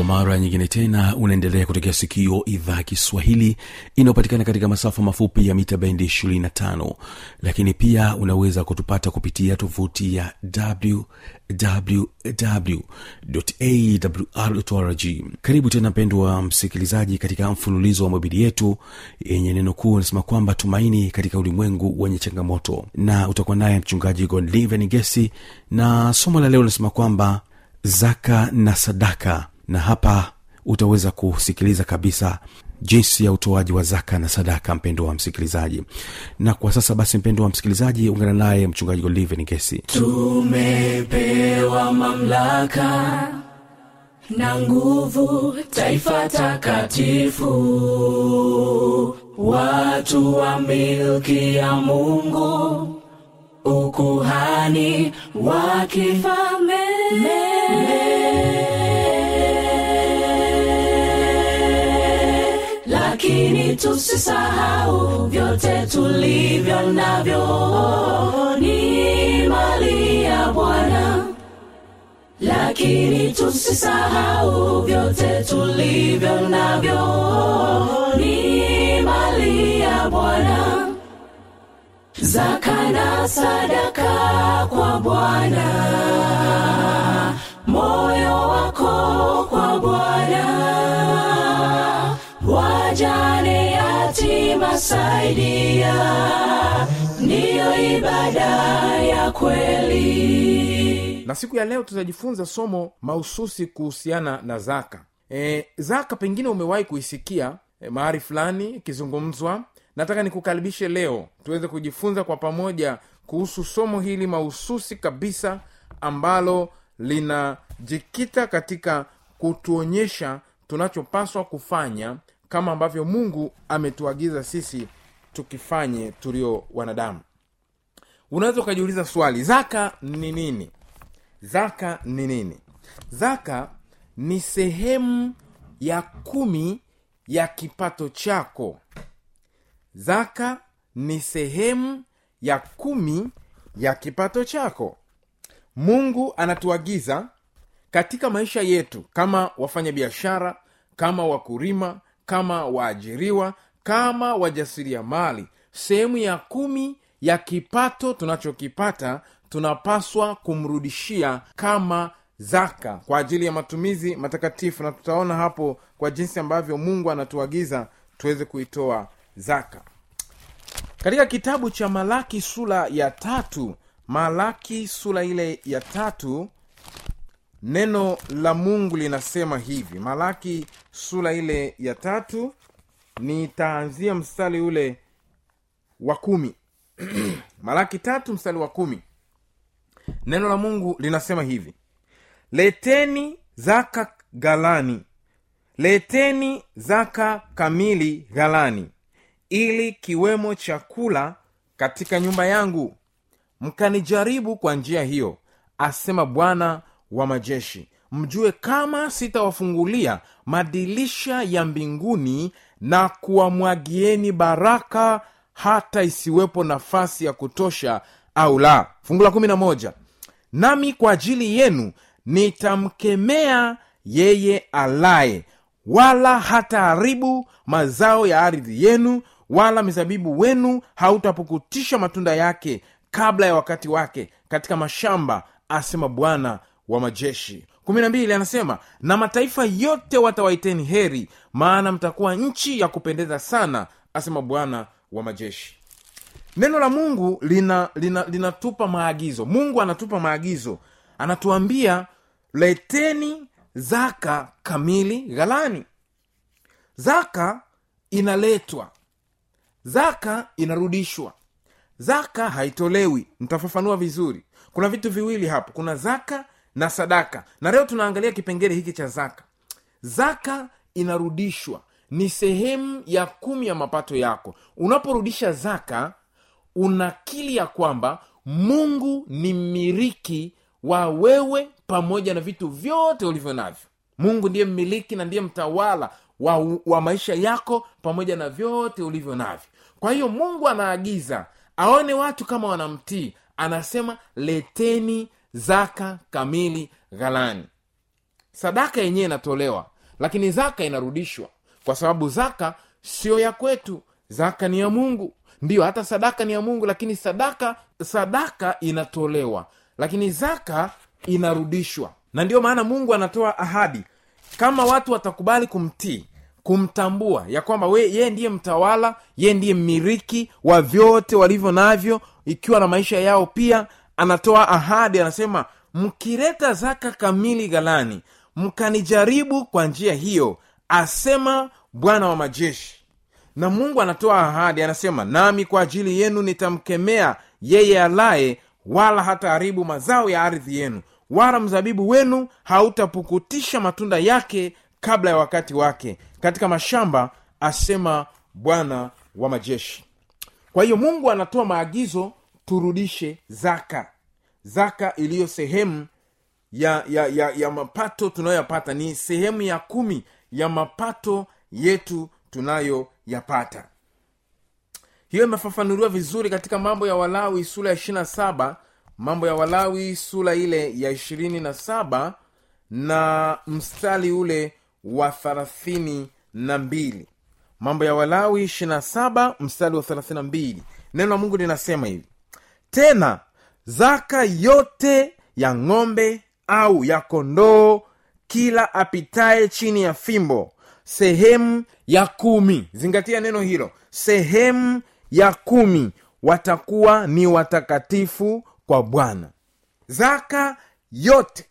kwa mara nyingine tena unaendelea kutekea sikio idhaa ya kiswahili inayopatikana katika masafa mafupi ya mita bendi 25 lakini pia unaweza kutupata kupitia tovuti ya wwwawrrg karibu tena mpendwa msikilizaji katika mfululizo wa mabidi yetu yenye neno kuu anasema kwamba tumaini katika ulimwengu wenye changamoto. Na utakuwa naye mchungaji godliven gesi na somo la leo linasema kwamba zaka na sadaka na hapa utaweza kusikiliza kabisa jinsi ya utoaji wa zaka na sadaka mpendo wa msikilizaji. Na kwa sasa basi mpendo wa msikilizaji ungana naye mchungaji oliven gesi tumepewa mamlaka na nguvu taifa takatifu. Watu wa milki ya mungu ukuhani wa kifalme lakini tusisahau vyote tulivyo navyo. Ni mali ya bwana. Lakini tusisahau vyote tulivyo navyo. Ni mali ya bwana. Zaka na sadaka kwa bwana. Moyo wako kwa bwana saidia ndiyo ibada ya kweli. Na siku ya leo tutajifunza somo mahususi kuhusiana na zaka. E, zaka pengine umewahi kuisikia e, mahali fulani ikizungumzwa. Nataka nikukaribishe leo tuweze kujifunza kwa pamoja kuhusu somo hili mahususi kabisa ambalo linajikita katika kutuonyesha tunachopaswa kufanya kama ambavyo mungu ametuagiza sisi tukifanye tulio wanadamu. Unaweza ukajiuliza swali zaka ni nini? Zaka ni nini? Zaka ni sehemu ya kumi ya kipato chako. Zaka ni sehemu ya kumi ya kipato chako. Mungu anatuagiza katika maisha yetu kama wafanya biashara kama wakulima kama waajiriwa kama wajasiriamali. Sehemu ya kumi ya kipato tunachokipata tunapaswa kumrudishia kama zaka. Kwa ajili ya matumizi matakatifu na tutaona hapo kwa jinsi ambavyo mungu anatuagiza tuweze kuitoa zaka. Katika kitabu cha malaki sura ya tatu malaki sura ile ya tatu neno la mungu linasema hivi. Malaki sura ile ya tatu. Nitaanzia mstari ule wa kumi. Malaki tatu mstari wa kumi. Neno la mungu linasema hivi. Leteni zaka galani leteni zaka kamili ghalani ili kiwemo chakula katika nyumba yangu. Mkanijaribu kwa njia hiyo asema bwana wa majeshi. Mjue kama sitawafungulia madilisha ya mbinguni na kuwamwagieni baraka hata isiwepo nafasi ya kutosha au la. Fungu la kumi na moja. Nami kwa ajili yenu nitamkemea yeye alaye wala hataharibu mazao ya ardhi yenu wala mizabibu wenu hautapukutisha matunda yake kabla ya wakati wake katika mashamba asema bwana wa majeshi. Kumi na mbili anasema na mataifa yote watawaiteni heri maana mtakuwa nchi ya kupendeza sana asema bwana wa majeshi. Neno la mungu linatupa lina, lina maagizo. Mungu anatupa maagizo. Anatuambia leteni zaka kamili ghalani. Zaka inaletwa. Zaka inarudishwa. Zaka haitolewi. Nitafafanua vizuri. Kuna vitu viwili hapo. Kuna zaka na sadaka. Na leo tunaangalia kipengele hiki cha zaka. Zaka inarudishwa. Ni sehemu ya kumi ya mapato yako. Unaporudisha zaka unakili ya kwamba mungu ni mmiliki wa wewe pamoja na vitu vyote ulivyo navyo. Mungu ndiye mmiliki na ndiye mtawala wa, wa maisha yako pamoja na vyote ulivyo navyo. Kwa hiyo mungu anaagiza aone watu kama wanamtii. Anasema leteni zaka kamili ghalani. Sadaka yenyewe inatolewa lakini zaka inarudishwa. Kwa sababu zaka sio ya kwetu zaka ni ya mungu. Ndiyo hata sadaka ni ya mungu lakini sadaka sadaka inatolewa. Lakini zaka inarudishwa. Na ndiyo maana mungu anatoa ahadi. Kama watu watakubali kumtii kumtambua ya kwamba we yeye ndiye mtawala yeye ndiye mmiriki wa vyote walivyo navyo ikiwa na maisha yao pia anatoa ahadi anasema mkileta zaka kamili ghalani mkanijaribu kwa njia hiyo asema bwana wa majeshi. Na mungu anatoa ahadi anasema nami kwa ajili yenu nitamkemea yeye alaye wala hataharibu mazao ya ardhi yenu wala mzabibu wenu hautapukutisha matunda yake kabla ya wakati wake katika mashamba asema bwana wa majeshi. Kwa hiyo mungu anatoa maagizo turudishe zaka. Zaka iliyo sehemu ya, ya, ya, ya mapato tunayoyapata ni sehemu ya kumi ya mapato yetu tunayoyapata. Hiyo imefafanuliwa vizuri katika mambo ya walawi sura ya ishirina saba mambo ya walawi sura ile ya ishirini na saba na mstari ule wa thelathini na mbili. Mambo ya walawi ishirina saba mstari wa thelathini na mbili. Neno la mungu linasema hivi tena zaka yote ya ng'ombe au ya kondoo kila apitaye chini ya fimbo sehemu ya kumi. Zingatia neno hilo. Sehemu ya kumi watakuwa ni watakatifu kwa bwana. Zaka yote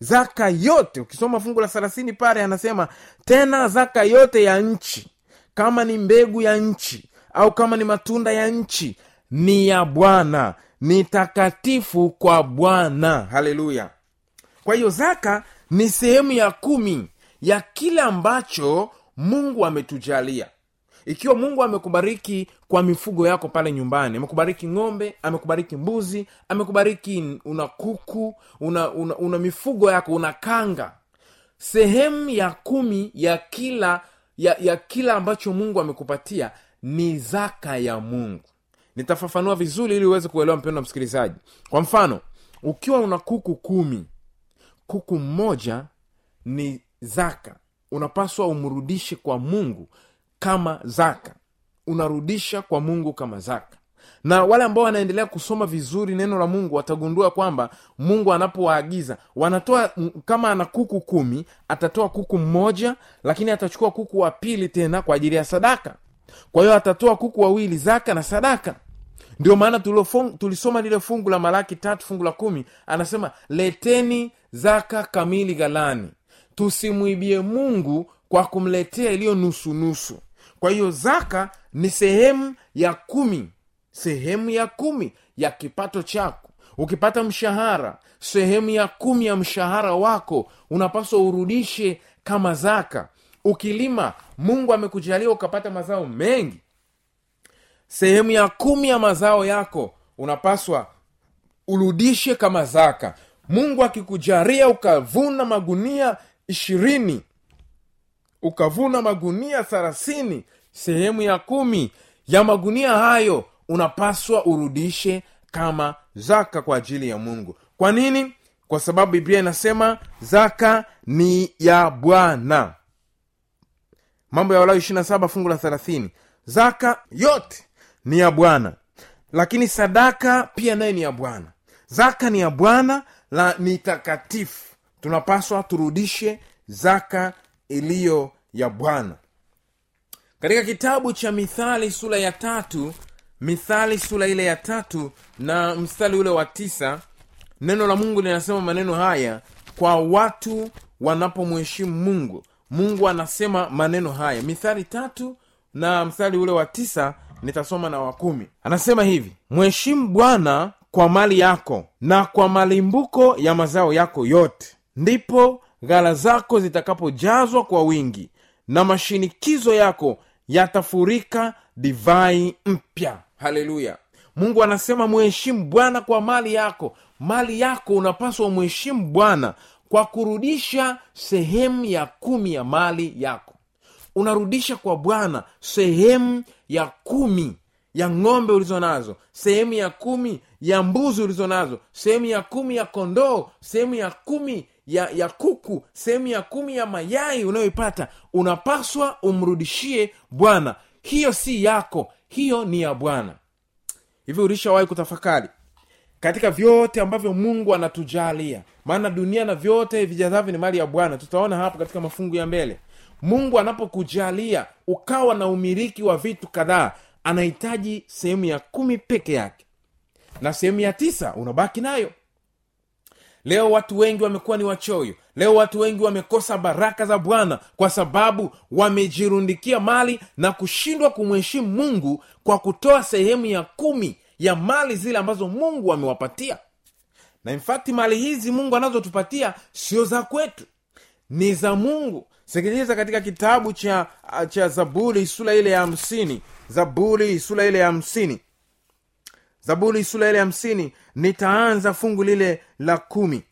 zaka yote ukisoma fungu la thelathini pale anasema tena zaka yote ya nchi kama ni mbegu ya nchi au kama ni matunda ya nchi ni ya bwana ni takatifu kwa bwana. Haleluya. Kwa hiyo zaka ni sehemu ya kumi ya kile ambacho mungu ametujalia. Ikiwa mungu amekubariki kwa mifugo yako pale nyumbani amekubariki ng'ombe amekubariki mbuzi amekubariki una kuku una, una, una mifugo yako una kanga sehemu ya kumi ya kila ya, ya kila ambacho mungu amekupatia ni zaka ya mungu nitafafanua vizuri ili uweze kuelewa mpendo msikilizaji. Kwa mfano ukiwa una kuku kumi kuku mmoja ni zaka. Unapaswa umrudishe kwa mungu kama zaka. Unarudisha kwa mungu kama zaka. Na wale ambao wanaendelea kusoma vizuri neno la mungu watagundua kwamba mungu anapowaagiza wanatoa kama ana kuku kumi atatoa kuku mmoja lakini atachukua kuku wa pili tena kwa ajili ya sadaka. Kwa hiyo atatoa kuku wawili zaka na sadaka ndio maana tulisoma lile fungu la malaki tatu fungu la kumi anasema leteni zaka kamili ghalani. Tusimwibie mungu kwa kumletea iliyo nusunusu kwa hiyo zaka ni sehemu ya kumi sehemu ya kumi ya kipato chako. Ukipata mshahara sehemu ya kumi ya mshahara wako unapaswa urudishe kama zaka. Ukilima mungu amekujalia ukapata mazao mengi sehemu ya kumi ya mazao yako unapaswa urudishe kama zaka. Mungu akikujaria ukavuna magunia ishirini ukavuna magunia thelathini sehemu ya kumi ya magunia hayo unapaswa urudishe kama zaka kwa ajili ya mungu. Kwa nini? Kwa sababu biblia inasema zaka ni ya bwana. Mambo ya walawi 27 fungu la 30 zaka yote ni ya bwana. Lakini sadaka pia naye ni ya bwana. Zaka ni ya bwana na ni takatifu. Tunapaswa turudishe zaka iliyo ya bwana. Katika kitabu cha mithali sura ya tatu mithali sura ile ya tatu na mstari ule wa tisa neno la mungu linasema maneno haya kwa watu wanapomheshimu mungu. Mungu anasema maneno haya. Mithali tatu na mstari ule wa tisa nitasoma na wakumi anasema hivi mheshimu bwana kwa mali yako na kwa malimbuko ya mazao yako yote. Ndipo ghala zako zitakapojazwa kwa wingi na mashinikizo yako yatafurika divai mpya. Haleluya. Mungu anasema mheshimu bwana kwa mali yako. Mali yako unapaswa umheshimu bwana kwa kurudisha sehemu ya kumi ya mali yako unarudisha kwa bwana sehemu ya kumi ya ng'ombe ulizo nazo sehemu ya kumi ya mbuzi ulizo nazo sehemu ya kumi ya kondoo sehemu ya kumi ya ya kuku sehemu ya kumi ya mayai unayoipata. Unapaswa umrudishie bwana. Hiyo si yako hiyo ni ya bwana. Hivi ulishawahi kutafakari katika vyote ambavyo mungu anatujalia? Maana dunia na vyote vijazavyo ni mali ya bwana. Tutaona hapo katika mafungu ya mbele mungu anapokujalia ukawa na umiliki wa vitu kadhaa anahitaji sehemu ya kumi peke yake. Na sehemu ya tisa unabaki nayo. Leo watu wengi wamekuwa ni wachoyo. Leo watu wengi wamekosa baraka za bwana kwa sababu wamejirundikia mali na kushindwa kumheshimu mungu kwa kutoa sehemu ya kumi ya mali zile ambazo mungu amewapatia. Na infakti mali hizi mungu anazotupatia sio za kwetu ni za mungu. Sikiliza katika kitabu cha cha zaburi sura ile ya hamsini. Zaburi sura ile ya hamsini. Zaburi sura ile ya hamsini nitaanza fungu lile la kumi.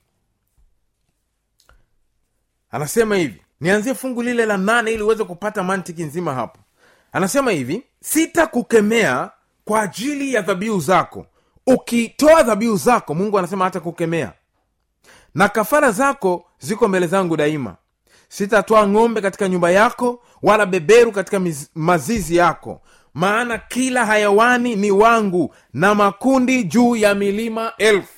Anasema hivi. Nianzie fungu lile la nane ili uweze kupata mantiki nzima hapo. Anasema hivi. Sitakukemea kwa ajili ya dhabihu zako. Ukitoa dhabihu zako mungu anasema hata kukemea. Na kafara zako ziko mbele zangu daima. Sitatoa ng'ombe katika nyumba yako wala beberu katika miz, mazizi yako. Maana kila hayawani ni wangu na makundi juu ya milima elfu.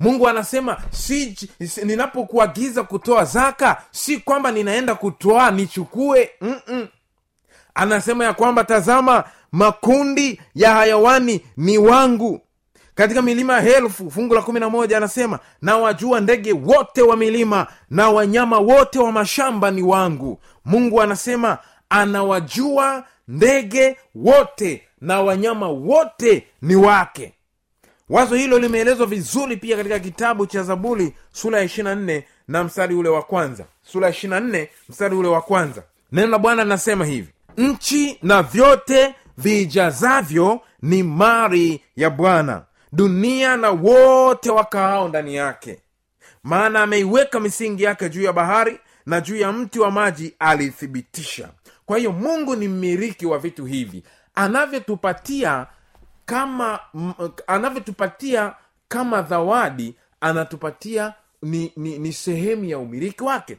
Mungu anasema si, si ninapokuagiza kutoa zaka si kwamba ninaenda kutoa nichukue Mm-mm. anasema ya kwamba tazama makundi ya hayawani ni wangu katika milima helfu fungu la kumi na moja anasema na wajua ndege wote wa milima na wanyama wote wa mashamba ni wangu. Mungu anasema anawajua ndege wote na wanyama wote ni wake. Wazo hilo limeelezwa vizuri pia katika kitabu cha zaburi sura ya ishirina nne na mstari ule wa kwanza. Sura ya ishirina nne mstari ule wa kwanza. Neno la bwana linasema hivi nchi na vyote viijazavyo ni mari ya bwana dunia na wote wakaao ndani yake. Maana ameiweka misingi yake juu ya bahari na juu ya mti wa maji alithibitisha. Kwa hiyo mungu ni mmiliki wa vitu hivi. Anavyotupatia kama anavyotupatia kama zawadi anatupatia ni, ni, ni sehemu ya umiliki wake.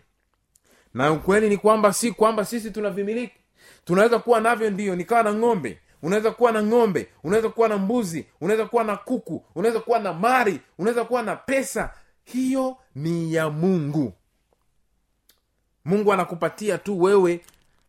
Na ukweli ni kwamba si kwamba sisi tunavimiliki tunaweza kuwa navyo ndio nikawa na ng'ombe unaweza kuwa na ng'ombe unaweza kuwa na mbuzi unaweza kuwa na kuku unaweza kuwa na mari unaweza kuwa na pesa. Hiyo ni ya mungu. Mungu anakupatia tu wewe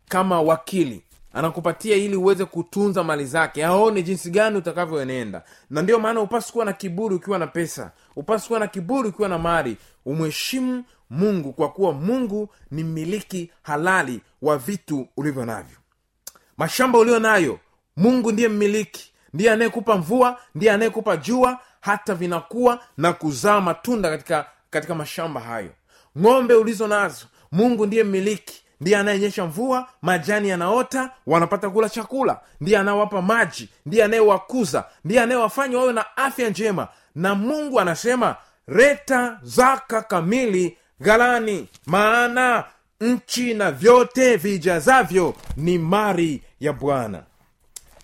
kama wakili. Anakupatia ili uweze kutunza mali zake. Aone jinsi gani utakavyoenenda. Na ndio maana upasi kuwa na kiburi ukiwa na pesa. Upasi kuwa na kiburi ukiwa na mali umheshimu mungu kwa kuwa mungu ni mmiliki halali wa vitu ulivyo navyo. Mashamba ulio nayo mungu ndiye mmiliki ndiye anayekupa mvua ndiye anayekupa jua hata vinakuwa na kuzaa matunda katika katika mashamba hayo. Ng'ombe ulizo nazo mungu ndiye mmiliki ndiye anayenyesha mvua majani yanaota wanapata kula chakula. Ndiye anayewapa maji ndiye anayewakuza ndiye anayewafanya wawe na afya njema. Na mungu anasema reta zaka kamili ghalani maana nchi na vyote vijazavyo ni mari ya bwana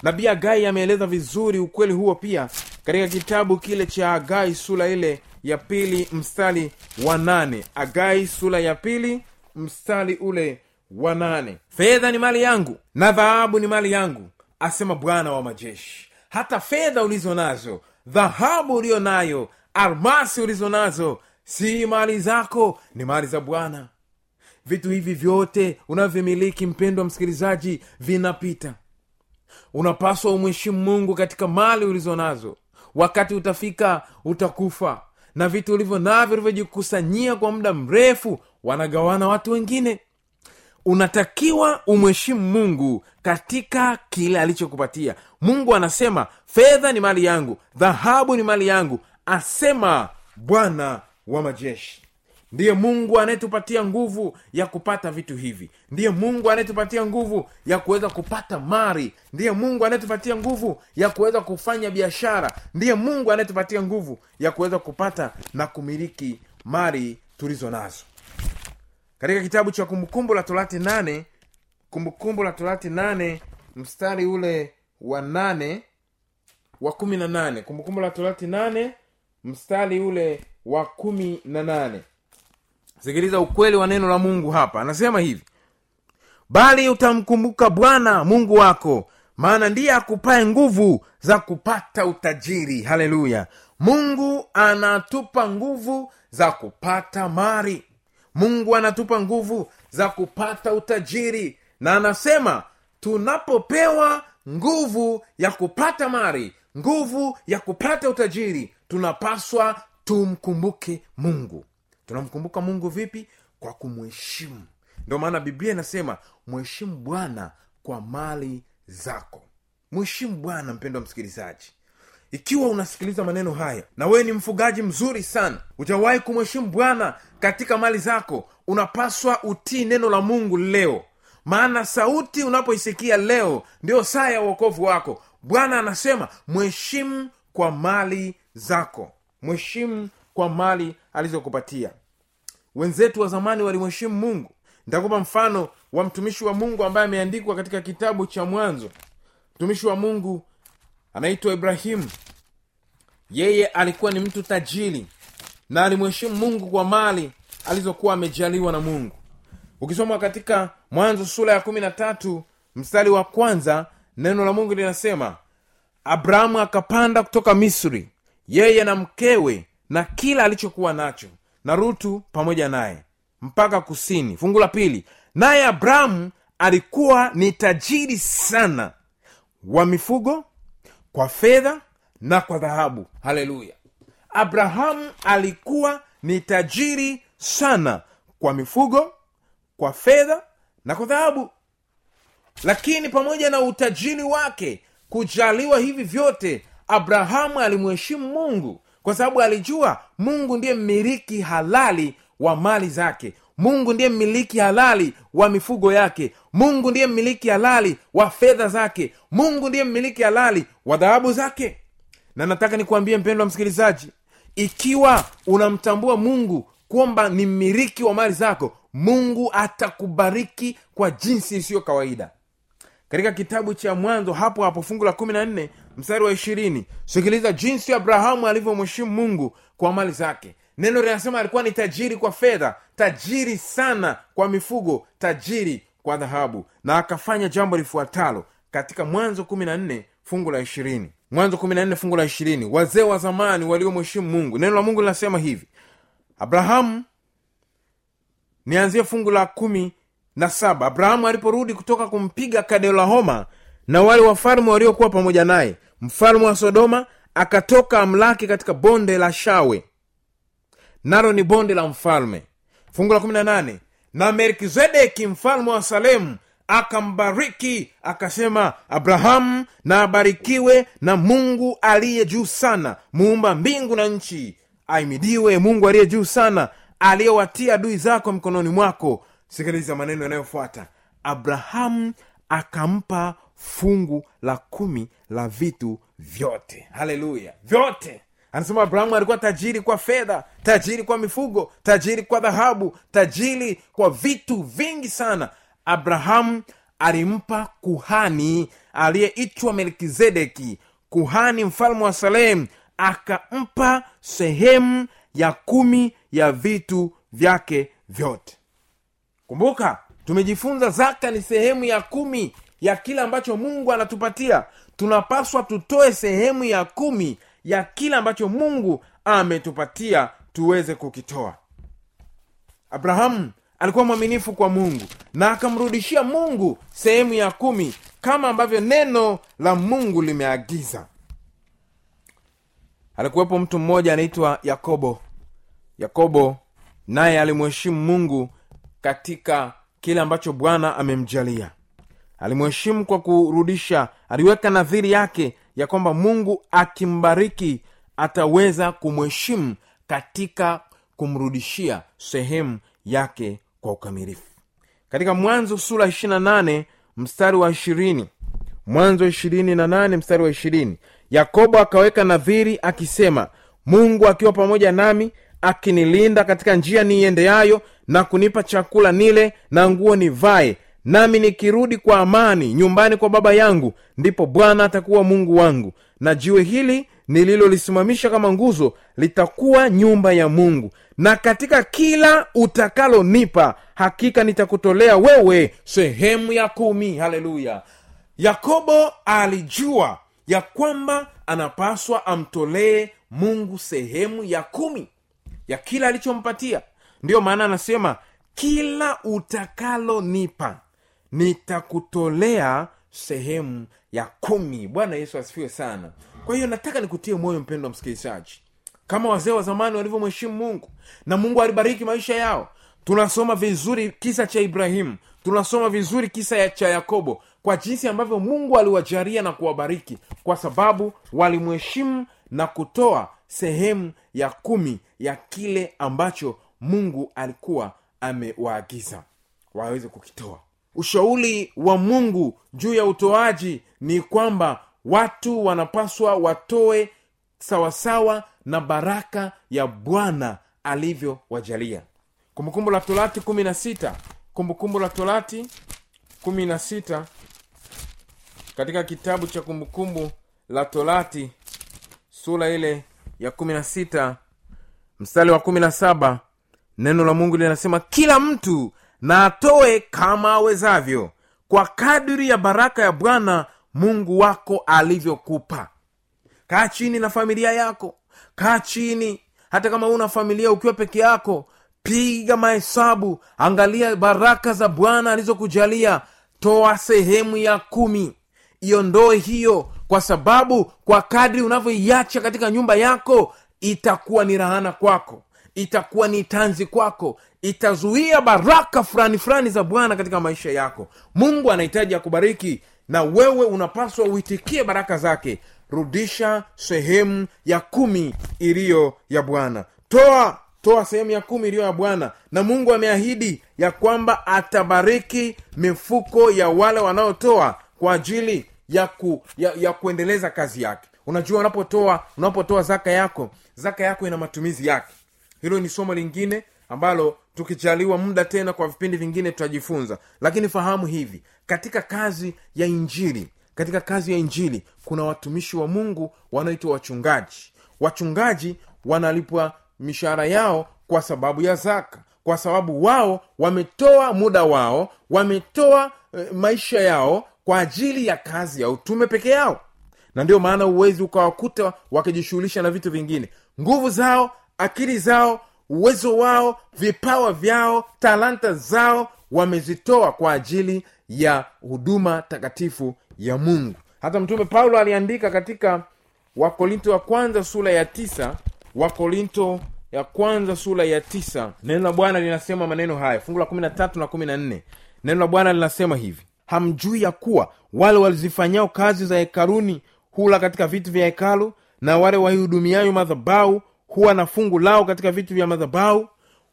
nabii agai ameeleza vizuri ukweli huo pia katika kitabu kile cha agai sura ile ya pili mstari wa nane. Agai sura ya pili mstari ule wa nane. Fedha ni mali yangu na dhahabu ni mali yangu asema bwana wa majeshi. Hata fedha ulizo nazo dhahabu uliyo nayo almasi ulizo nazo si mali zako ni mali za bwana. Vitu hivi vyote unavyomiliki mpendwa msikilizaji vinapita unapaswa umheshimu mungu katika mali ulizo nazo. Wakati utafika utakufa. Na vitu ulivyo navyo ulivyojikusanyia kwa muda mrefu wanagawana watu wengine. Unatakiwa umheshimu mungu katika kile alichokupatia. Mungu anasema fedha ni mali yangu dhahabu ni mali yangu asema bwana wa majeshi ndiye mungu anayetupatia nguvu ya kupata vitu hivi. Ndiye mungu anayetupatia nguvu ya kuweza kupata mari ndiye mungu anayetupatia nguvu ya kuweza kufanya biashara. Ndiye mungu anayetupatia nguvu ya kuweza kupata na kumiliki mali tulizo nazo. Katika kitabu cha kumbukumbu la torati nane kumbukumbu la torati nane mstari ule wa nane wa kumi na nane. Kumbukumbu la torati nane mstari ule wa kumi na nane sikiliza ukweli wa neno la mungu hapa. Anasema hivi bali utamkumbuka bwana mungu wako maana ndiye akupae nguvu za kupata utajiri. Haleluya! Mungu anatupa nguvu za kupata mari mungu anatupa nguvu za kupata utajiri. Na anasema tunapopewa nguvu ya kupata mari nguvu ya kupata utajiri tunapaswa tumkumbuke mungu tunamkumbuka mungu vipi? Kwa kumheshimu. Ndio maana biblia inasema mheshimu bwana kwa mali zako. Mheshimu bwana mpendo wa msikilizaji. Ikiwa unasikiliza maneno haya na wewe ni mfugaji mzuri sana ujawahi kumheshimu bwana katika mali zako unapaswa utii neno la mungu leo. Maana sauti unapoisikia leo ndiyo saa ya uokovu wako. Bwana anasema mheshimu kwa mali zako. Mheshimu kwa mali alizokupatia. Wenzetu wa zamani walimheshimu mungu. Nitakupa mfano wa mtumishi wa mungu ambaye ameandikwa katika kitabu cha mwanzo. Mtumishi wa mungu anaitwa ibrahimu yeye alikuwa ni mtu tajiri na alimheshimu mungu kwa mali alizokuwa amejaliwa na mungu. Ukisoma katika mwanzo sura ya kumi na tatu mstari wa kwanza neno la mungu linasema abrahamu akapanda kutoka misri. Yeye na mkewe na kila alichokuwa nacho na rutu pamoja naye mpaka kusini. Fungu la pili naye abrahamu alikuwa ni tajiri sana wa mifugo kwa fedha na kwa dhahabu. Haleluya. Abrahamu alikuwa ni tajiri sana kwa mifugo kwa fedha na kwa dhahabu. Lakini pamoja na utajiri wake kujaliwa hivi vyote abrahamu alimheshimu mungu kwa sababu alijua mungu ndiye mmiliki halali wa mali zake. Mungu ndiye mmiliki halali wa mifugo yake. Mungu ndiye mmiliki halali wa fedha zake. Mungu ndiye mmiliki halali wa dhahabu zake. Na nataka nikuambie mpendo wa msikilizaji ikiwa unamtambua mungu kwamba ni mmiliki wa mali zako mungu atakubariki kwa jinsi isiyo kawaida katika kitabu cha mwanzo hapo hapo fungu la kumi na nne mstari wa ishirini sikiliza jinsi abrahamu alivyomheshimu mungu kwa mali zake. Neno linasema alikuwa ni tajiri kwa fedha tajiri sana kwa mifugo tajiri kwa dhahabu na akafanya jambo lifuatalo katika mwanzo kumi na nne fungu la ishirini. Mwanzo kumi na nne fungu la ishirini wazee wa zamani waliomheshimu mungu. Neno la mungu linasema hivi. Abrahamu nianzie fungu la kumi na saba abrahamu aliporudi kutoka kumpiga kadelahoma na wale wafalme waliokuwa pamoja naye mfalme wa sodoma akatoka amlaki katika bonde la shawe. Nalo ni bonde la mfalme. Fungu la 18 na melkizedeki mfalme wa salemu akambariki akasema abrahamu na abarikiwe na mungu aliye juu sana muumba mbingu na nchi. Aimidiwe mungu aliye juu sana aliyewatia adui zako mkononi mwako sikiliza maneno yanayofuata. Abrahamu akampa fungu la kumi la vitu vyote. Haleluya. Vyote. Anasema abrahamu alikuwa tajiri kwa fedha tajiri kwa mifugo tajiri kwa dhahabu tajiri kwa vitu vingi sana. Abrahamu alimpa kuhani aliyeitwa melkizedeki. Kuhani mfalme wa salemu akampa sehemu ya kumi ya vitu vyake vyote kumbuka tumejifunza zaka ni sehemu ya kumi ya kile ambacho mungu anatupatia. Tunapaswa tutoe sehemu ya kumi ya kile ambacho mungu ametupatia tuweze kukitoa. Abrahamu alikuwa mwaminifu kwa mungu na akamrudishia mungu sehemu ya kumi kama ambavyo neno la mungu limeagiza. Alikuwepo mtu mmoja anaitwa yakobo. Yakobo naye alimheshimu mungu katika kile ambacho bwana amemjalia. Alimheshimu kwa kurudisha aliweka nadhiri yake ya kwamba mungu akimbariki ataweza kumheshimu katika kumrudishia sehemu yake kwa ukamilifu. Katika mwanzo sura 28 mstari wa ishirini. Mwanzo ishirini na nane mstari wa ishirini. Yakobo akaweka nadhiri akisema mungu akiwa pamoja nami akinilinda katika njia niiendeayo na kunipa chakula nile na nguo nivae. Nami nikirudi kwa amani nyumbani kwa baba yangu ndipo bwana atakuwa mungu wangu. Na jiwe hili nililolisimamisha kama nguzo litakuwa nyumba ya mungu. Na katika kila utakalonipa hakika nitakutolea wewe sehemu ya kumi. Haleluya! Yakobo alijua ya kwamba anapaswa amtolee mungu sehemu ya kumi ya kila alichompatia. Ndiyo maana anasema kila utakalonipa nitakutolea sehemu ya kumi. Bwana yesu asifiwe sana. Kwa hiyo nataka nikutie moyo mpendo wa msikilizaji. Kama wazee wa zamani walivyomheshimu mungu na mungu alibariki maisha yao tunasoma vizuri kisa cha ibrahimu tunasoma vizuri kisa ya cha yakobo kwa jinsi ambavyo mungu aliwajaria na kuwabariki kwa sababu walimheshimu na kutoa sehemu ya kumi ya kile ambacho mungu alikuwa amewaagiza waweze kukitoa. Ushauri wa mungu juu ya utoaji ni kwamba watu wanapaswa watoe sawasawa na baraka ya bwana alivyowajalia. Kumbukumbu la torati kumi na sita. Kumbukumbu la torati kumi na sita. Katika kitabu cha kumbukumbu la torati sura ile ya kumi na sita mstari wa kumi na saba neno la mungu linasema kila mtu na atoe kama awezavyo kwa kadiri ya baraka ya bwana mungu wako alivyokupa. Kaa chini na familia yako kaa chini. Hata kama una familia ukiwa peke yako piga mahesabu angalia baraka za bwana alizokujalia. Toa sehemu ya kumi iondoe hiyo kwa sababu kwa kadri unavyoiacha katika nyumba yako itakuwa ni rahana kwako itakuwa ni tanzi kwako itazuia baraka fulani fulani za bwana katika maisha yako. Mungu anahitaji akubariki na wewe unapaswa uitikie baraka zake. Rudisha sehemu ya kumi iliyo ya bwana. Toa toa sehemu ya kumi iliyo ya bwana. Na mungu ameahidi ya kwamba atabariki mifuko ya wale wanaotoa kwa ajili ya, ku, ya, ya kuendeleza kazi yake. Unajua unapotoa unapotoa zaka yako zaka yako ina matumizi yake. Hilo ni somo lingine ambalo tukijaliwa muda tena kwa vipindi vingine tutajifunza. Lakini fahamu hivi katika kazi ya injili katika kazi ya injili kuna watumishi wa mungu wanaoitwa wachungaji. Wachungaji wanalipwa mishahara yao kwa sababu ya zaka. Kwa sababu wao wametoa muda wao wametoa e, maisha yao kwa ajili ya kazi ya utume peke yao. Na ndio maana uwezi ukawakuta wakijishughulisha na vitu vingine. Nguvu zao akili zao uwezo wao vipawa vyao talanta zao wamezitoa kwa ajili ya huduma takatifu ya mungu. Hata mtume paulo aliandika katika wakorinto wa kwanza sura ya tisa wakorinto ya kwanza sura ya tisa. Neno la bwana linasema maneno haya. Fungu la kumi na tatu na kumi na nne. Neno la bwana linasema hivi hamjui ya kuwa wale walizifanyao kazi za hekaruni hula katika vitu vya hekalu na wale waihudumiayo madhabau huwa na fungu lao katika vitu vya madhabau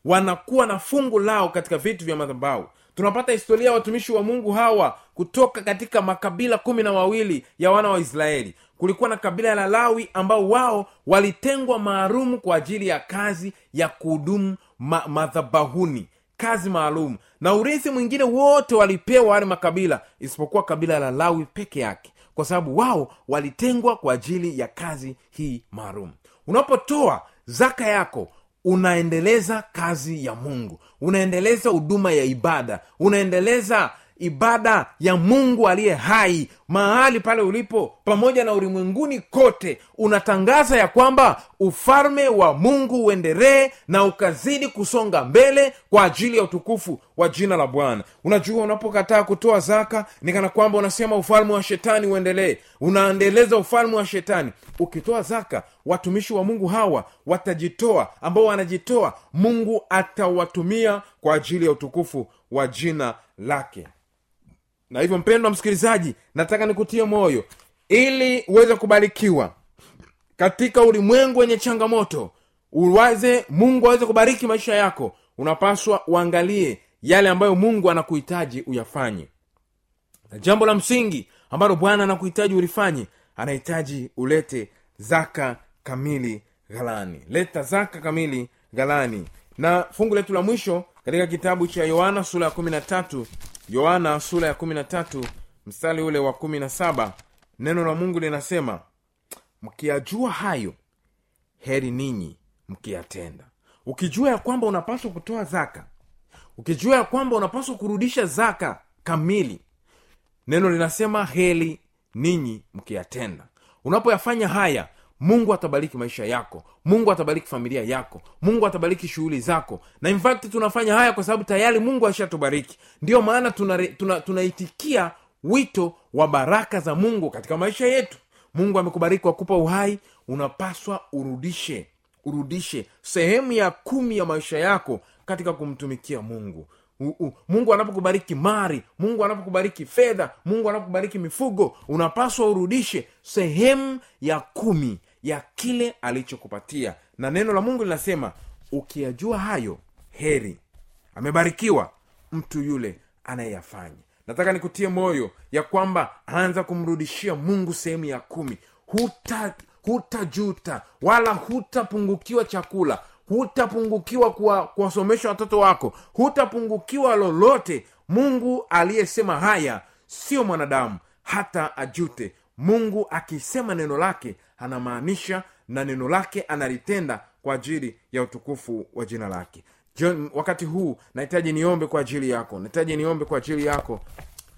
wanakuwa na fungu lao katika vitu vya madhabau tunapata historia ya watumishi wa mungu hawa kutoka katika makabila kumi na wawili ya wana wa israeli. Kulikuwa na kabila la lawi ambao wao walitengwa maalumu kwa ajili ya kazi ya kuhudumu ma- madhabahuni kazi maalum. Na urithi mwingine wote walipewa wale makabila isipokuwa kabila la lawi peke yake kwa sababu wao walitengwa kwa ajili ya kazi hii maalum. Unapotoa zaka yako unaendeleza kazi ya mungu unaendeleza huduma ya ibada unaendeleza ibada ya mungu aliye hai mahali pale ulipo pamoja na ulimwenguni kote unatangaza ya kwamba ufalme wa mungu uendelee na ukazidi kusonga mbele kwa ajili ya utukufu wa jina la bwana. Unajua unapokataa kutoa zaka nikana kwamba unasema ufalme wa shetani uendelee. Unaendeleza ufalme wa shetani. Ukitoa zaka watumishi wa mungu hawa watajitoa. Ambao wanajitoa mungu atawatumia kwa ajili ya utukufu wa jina lake na hivyo mpendwa msikilizaji nataka nikutie moyo. Ili uweze kubarikiwa katika ulimwengu wenye changamoto uwaze mungu aweze kubariki maisha yako unapaswa uangalie yale ambayo mungu anakuhitaji uyafanye. Na jambo la msingi ambalo bwana anakuhitaji ulifanye anahitaji ulete zaka kamili ghalani. Leta zaka kamili ghalani na fungu letu la mwisho katika kitabu cha yohana sura ya kumi na tatu. Yohana sura ya kumi na tatu mstari ule wa kumi na saba. Neno la mungu linasema mkiyajua hayo heri ninyi mkiyatenda. Ukijua ya kwamba unapaswa kutoa zaka ukijua ya kwamba unapaswa kurudisha zaka kamili neno linasema heri ninyi mkiyatenda. Unapoyafanya haya mungu atabariki maisha yako. Mungu atabariki familia yako. Mungu atabariki shughuli zako. Na infact tunafanya haya kwa sababu tayari mungu ashatubariki. Ndiyo maana tunaitikia tuna, tuna wito wa baraka za mungu katika maisha yetu. Mungu amekubariki wakupa uhai. Unapaswa urudishe urudishe sehemu ya kumi ya maisha yako katika kumtumikia mungu. U, u, mungu anapokubariki mari mungu anapokubariki fedha mungu anapokubariki mifugo unapaswa urudishe sehemu ya kumi ya kile alichokupatia. Na neno la mungu linasema ukiyajua hayo heri. Amebarikiwa mtu yule anayeyafanya. Nataka nikutie moyo ya kwamba anza kumrudishia mungu sehemu ya kumi. Huta hutajuta wala hutapungukiwa chakula. Hutapungukiwa kuwa- kuwasomesha watoto wako. Hutapungukiwa lolote. Mungu aliyesema haya sio mwanadamu hata ajute. Mungu akisema neno lake anamaanisha na neno lake analitenda kwa ajili ya utukufu wa jina lake. John, wakati huu nahitaji niombe kwa ajili yako. Nahitaji niombe kwa ajili yako.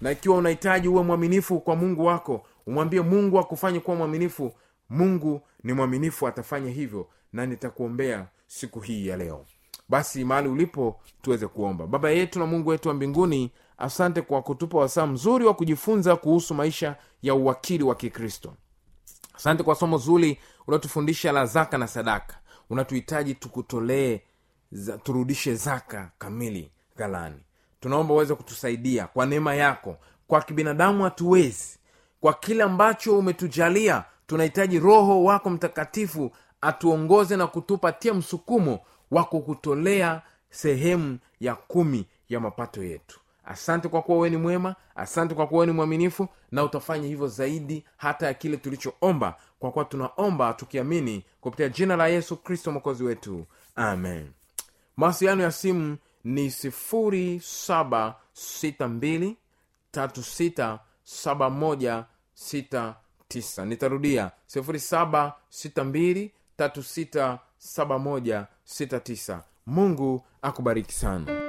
Na ikiwa unahitaji uwe mwaminifu kwa mungu wako umwambie mungu akufanye kuwa mwaminifu. Mungu ni mwaminifu atafanya hivyo na nitakuombea siku hii ya leo. Basi mahali ulipo tuweze kuomba. Baba yetu na mungu wetu wa mbinguni asante kwa kutupa wasaa mzuri wa kujifunza kuhusu maisha ya uwakili wa kikristo asante kwa somo zuri unatufundisha la zaka na sadaka. Unatuhitaji tukutolee turudishe zaka kamili ghalani. Tunaomba uweze kutusaidia kwa neema yako. Kwa kibinadamu hatuwezi. Kwa kile ambacho umetujalia tunahitaji roho wako mtakatifu atuongoze na kutupatia msukumo wa kukutolea sehemu ya kumi ya mapato yetu asante kwa kuwa wewe ni mwema asante kwa kuwa wewe ni mwaminifu na utafanya hivyo zaidi hata ya kile tulichoomba kwa kuwa tunaomba tukiamini kupitia jina la yesu kristo mwokozi wetu. Amen. Mawasiliano ya simu ni sifuri saba sita mbili tatu sita saba moja sita tisa. Nitarudia sifuri saba sita mbili tatu sita saba moja sita tisa. Mungu akubariki sana